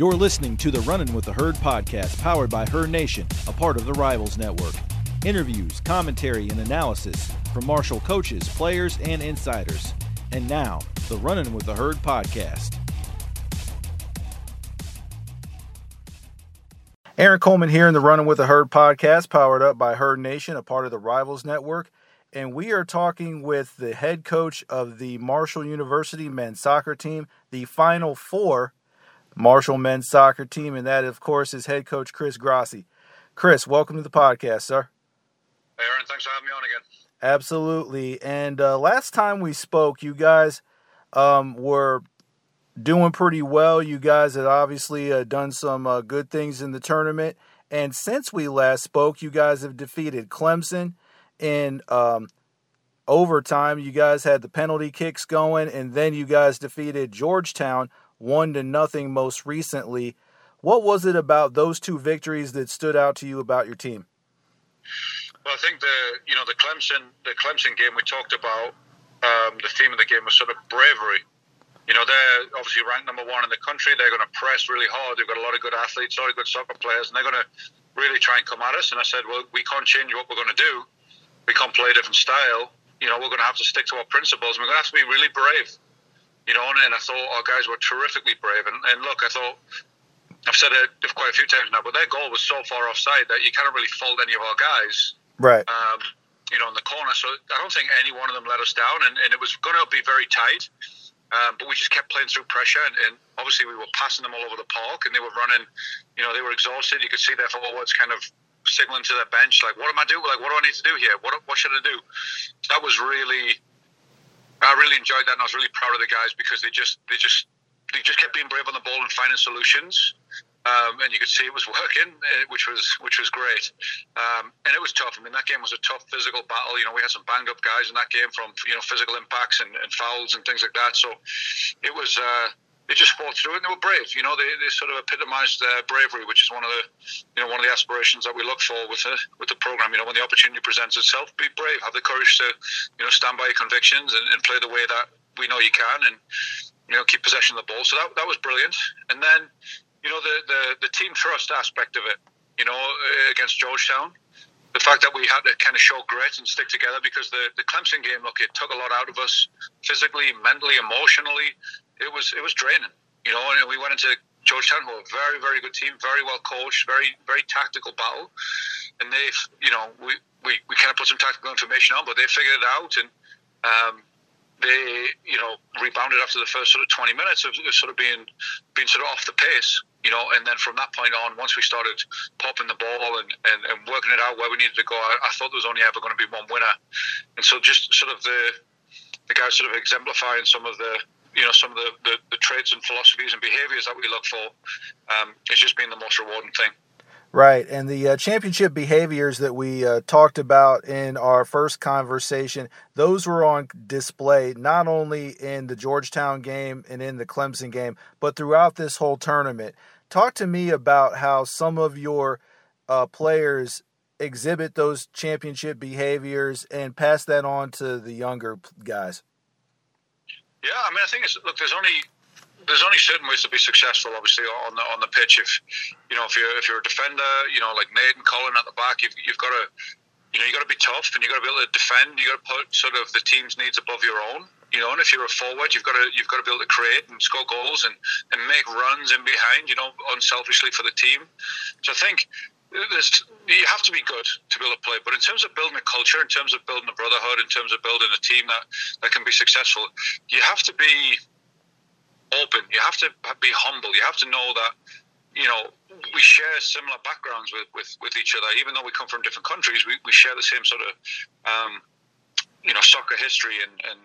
You're listening to the Running with the Herd podcast, powered by Herd Nation, a part of the Rivals Network. Interviews, commentary, and analysis from Marshall coaches, players, and insiders. And now, the Running with the Herd podcast. Aaron Coleman here in the Running with the Herd podcast, powered up by Herd Nation, a part of the Rivals Network. And we are talking with the head coach of the Marshall University men's soccer team, the Final Four Marshall men's soccer team, and that, of course, is head coach Chris Grossi. Chris, welcome to the podcast, sir. Hey, Aaron, thanks for having me on again. Absolutely. And uh, last time we spoke, you guys um, were doing pretty well. You guys had obviously uh, done some uh, good things in the tournament. And since we last spoke, you guys have defeated Clemson in um, overtime. You guys had the penalty kicks going, and then you guys defeated Georgetown one to nothing most recently. What was it about those two victories that stood out to you about your team? Well, I think the you know the Clemson the Clemson game we talked about um, the theme of the game was sort of bravery. You know they're obviously ranked number one in the country. They're going to press really hard. They've got a lot of good athletes, a lot of good soccer players, and they're going to really try and come at us. And I said, well, we can't change what we're going to do. We can't play a different style. You know, we're going to have to stick to our principles. And we're going to have to be really brave you know, and, I thought our guys were terrifically brave. And, and look, I thought I've said it quite a few times now, but their goal was so far offside that you can't really fault any of our guys. Right. Um, you know, in the corner. So I don't think any one of them let us down, and, and it was going to be very tight. Um, but we just kept playing through pressure, and, and, obviously we were passing them all over the park, and they were running. You know, they were exhausted. You could see their forwards kind of signaling to their bench, like, "What am I doing? Like, what do I need to do here? What what should I do?" That was really I really enjoyed that, and I was really proud of the guys because they just they just they just kept being brave on the ball and finding solutions. Um, and you could see it was working, uh, which was which was great. Um, and it was tough. I mean, that game was a tough physical battle. You know, we had some banged up guys in that game from you know physical impacts and, and fouls and things like that. So it was. Uh, they just fought through it and they were brave. You know, they, they sort of epitomised uh, bravery, which is one of the you know one of the aspirations that we look for with the with the program. You know, when the opportunity presents itself, be brave, have the courage to you know stand by your convictions and, and play the way that we know you can, and you know keep possession of the ball. So that that was brilliant. And then you know the the, the team trust aspect of it. You know, uh, against Georgetown the fact that we had to kind of show grit and stick together because the, the Clemson game, look, it took a lot out of us physically, mentally, emotionally it was it was draining. You know, and we went into Georgetown, who a very very good team, very well coached, very very tactical battle, and they you know we, we, we kind of put some tactical information on, but they figured it out and. Um, they, you know, rebounded after the first sort of 20 minutes of, of sort of being, being sort of off the pace, you know, and then from that point on, once we started popping the ball and, and, and working it out where we needed to go, I, I thought there was only ever going to be one winner. And so just sort of the, the guys sort of exemplifying some of the, you know some of the, the, the traits and philosophies and behaviors that we look for um, it's just been the most rewarding thing Right, and the uh, championship behaviors that we uh, talked about in our first conversation, those were on display not only in the Georgetown game and in the Clemson game, but throughout this whole tournament. Talk to me about how some of your uh, players exhibit those championship behaviors and pass that on to the younger guys. Yeah, I mean, I think it's look. There's only there's only certain ways to be successful, obviously, on the on the pitch. If you know, if you're if you're a defender, you know, like Nate and Colin at the back, you've you've got to, you know, you got to be tough and you got to be able to defend. You got to put sort of the team's needs above your own. You know, and if you're a forward, you've got to you've got to be able to create and score goals and and make runs in behind. You know, unselfishly for the team. So I think there's, you have to be good to be able to play. But in terms of building a culture, in terms of building a brotherhood, in terms of building a team that, that can be successful, you have to be open. You have to be humble. You have to know that, you know, we share similar backgrounds with, with, with each other. Even though we come from different countries, we, we share the same sort of, um, you know, soccer history and, and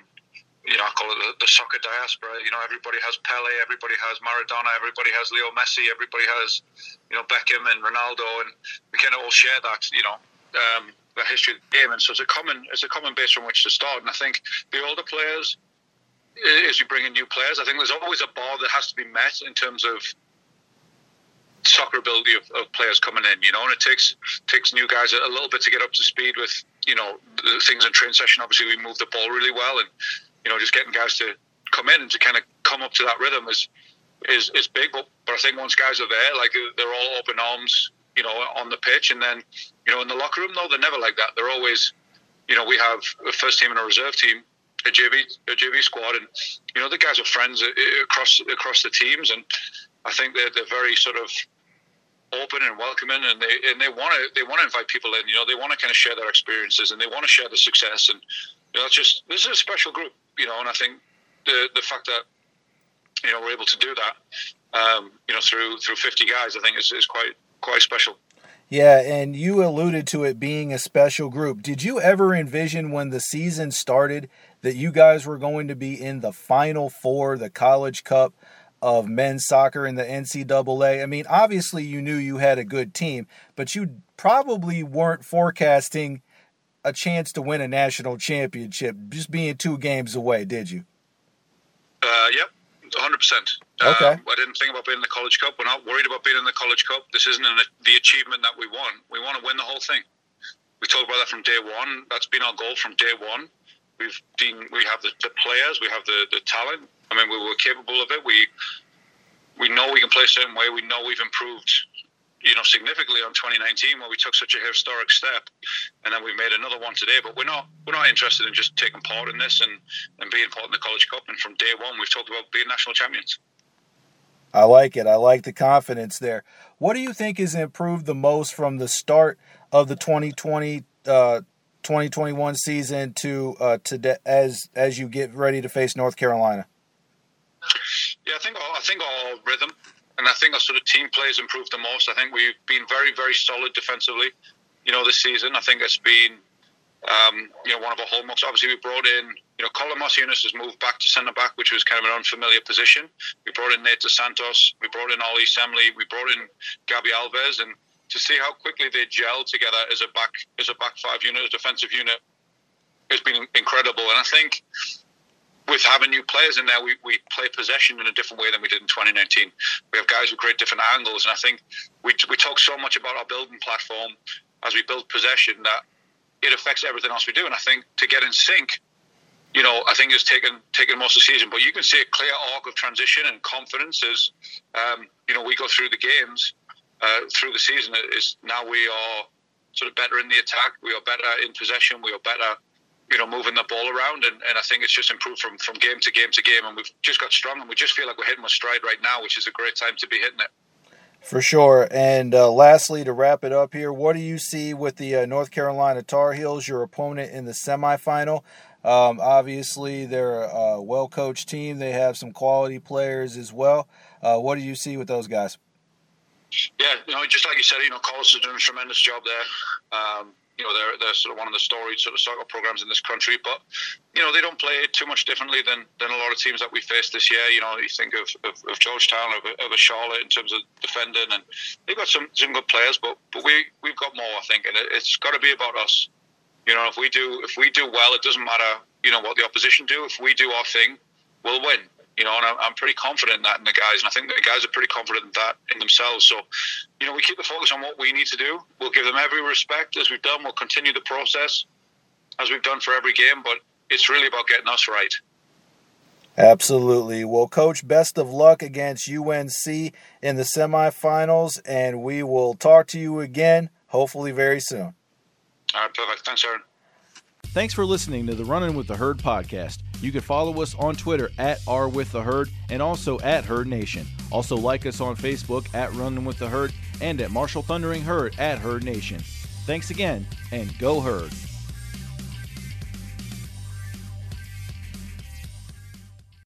you know, I call it the, the, soccer diaspora. You know, everybody has Pele, everybody has Maradona, everybody has Leo Messi, everybody has, you know, Beckham and Ronaldo, and we kind of all share that, you know, um, the history of the game. And so it's a common, it's a common base from which to start. And I think the older players, as you bring in new players, I think there's always a bar that has to be met in terms of soccer ability of, of players coming in. You know, and it takes takes new guys a, little bit to get up to speed with, you know, things in train session. Obviously, we move the ball really well and you know, just getting guys to come in and to kind of come up to that rhythm is is is big. But, but I think once guys are there, like they're all open arms, you know, on the pitch, and then you know in the locker room, though they're never like that. They're always, you know, we have a first team and a reserve team, a JV a JV squad, and you know the guys are friends uh, uh, across across the teams, and I think they're they're very sort of open and welcoming, and they and they want to they want to invite people in. You know, they want to kind of share their experiences, and they want to share the success. And you know, it's just this is a special group. You know, and I think the the fact that you know we're able to do that, um, you know, through through fifty guys, I think is, is quite quite special. Yeah, and you alluded to it being a special group. Did you ever envision when the season started that you guys were going to be in the final four, the College Cup? of men's soccer in the NCAA. I mean, obviously you knew you had a good team, but you probably weren't forecasting a chance to win a national championship just being two games away, did you? Uh, yep, 100%. Okay. Uh, I didn't think about being in the College Cup. We're not worried about being in the College Cup. This isn't an, the achievement that we want. We want to win the whole thing. We talked about that from day one. That's been our goal from day one. We've been, we have the, the players, we have the, the talent, I mean, we were capable of it. We we know we can play a certain way. We know we've improved, you know, significantly on 2019 where we took such a historic step, and then we made another one today. But we're not we're not interested in just taking part in this and and being part in the College Cup. And from day one, we've talked about being national champions. I like it. I like the confidence there. What do you think has improved the most from the start of the 2020 uh, 2021 season to uh, to as as you get ready to face North Carolina? Yeah, I think I think our rhythm and I think our sort of team play has improved the most. I think we've been very very solid defensively. You know, this season I think it's been um, you know one of our hallmarks. Obviously, we brought in you know Colin Mocyunas has moved back to centre back, which was kind of an unfamiliar position. We brought in Nate Santos, we brought in Ollie Semmle, we brought in Gabby Alves, and to see how quickly they gel together as a back as a back five unit, a defensive unit, has been incredible. And I think with having new players in there, we, we play possession in a different way than we did in 2019. We have guys with great different angles, and I think we, we talk so much about our building platform as we build possession that it affects everything else we do. And I think to get in sync, you know, I think it's taken taken most of the season, but you can see a clear arc of transition and confidence as um, you know we go through the games uh, through the season. Is now we are sort of better in the attack, we are better in possession, we are better you know, moving the ball around, and, and I think it's just improved from, from game to game to game, and we've just got strong, and we just feel like we're hitting a stride right now, which is a great time to be hitting it. For sure. And uh, lastly, to wrap it up here, what do you see with the uh, North Carolina Tar Heels, your opponent in the semifinal? Um, obviously, they're a well coached team. They have some quality players as well. Uh, what do you see with those guys? Yeah, you know, just like you said, you know, Carlos is doing a tremendous job there. Um, you know they're they're sort of one of the storied sort of soccer programs in this country. But you know they don't play too much differently than, than a lot of teams that we faced this year. You know you think of, of, of Georgetown, of, of Charlotte in terms of defending, and they've got some some good players, but but we we've got more I think, and it, it's got to be about us. You know if we do if we do well, it doesn't matter you know what the opposition do. If we do our thing, we'll win you know, and I'm pretty confident in that in the guys, and I think the guys are pretty confident in that in themselves. So, you know, we keep the focus on what we need to do. We'll give them every respect as we've done. We'll continue the process as we've done for every game, but it's really about getting us right. Absolutely. Well, Coach, best of luck against UNC in the semifinals, and we will talk to you again, hopefully, very soon. All right, perfect. Thanks, Aaron. Thanks for listening to the Running with the Herd podcast. You can follow us on Twitter at R with the Herd and also at Herd Nation. Also like us on Facebook at Running with the Herd and at Marshall Thundering Herd at Herd Nation. Thanks again and go Herd.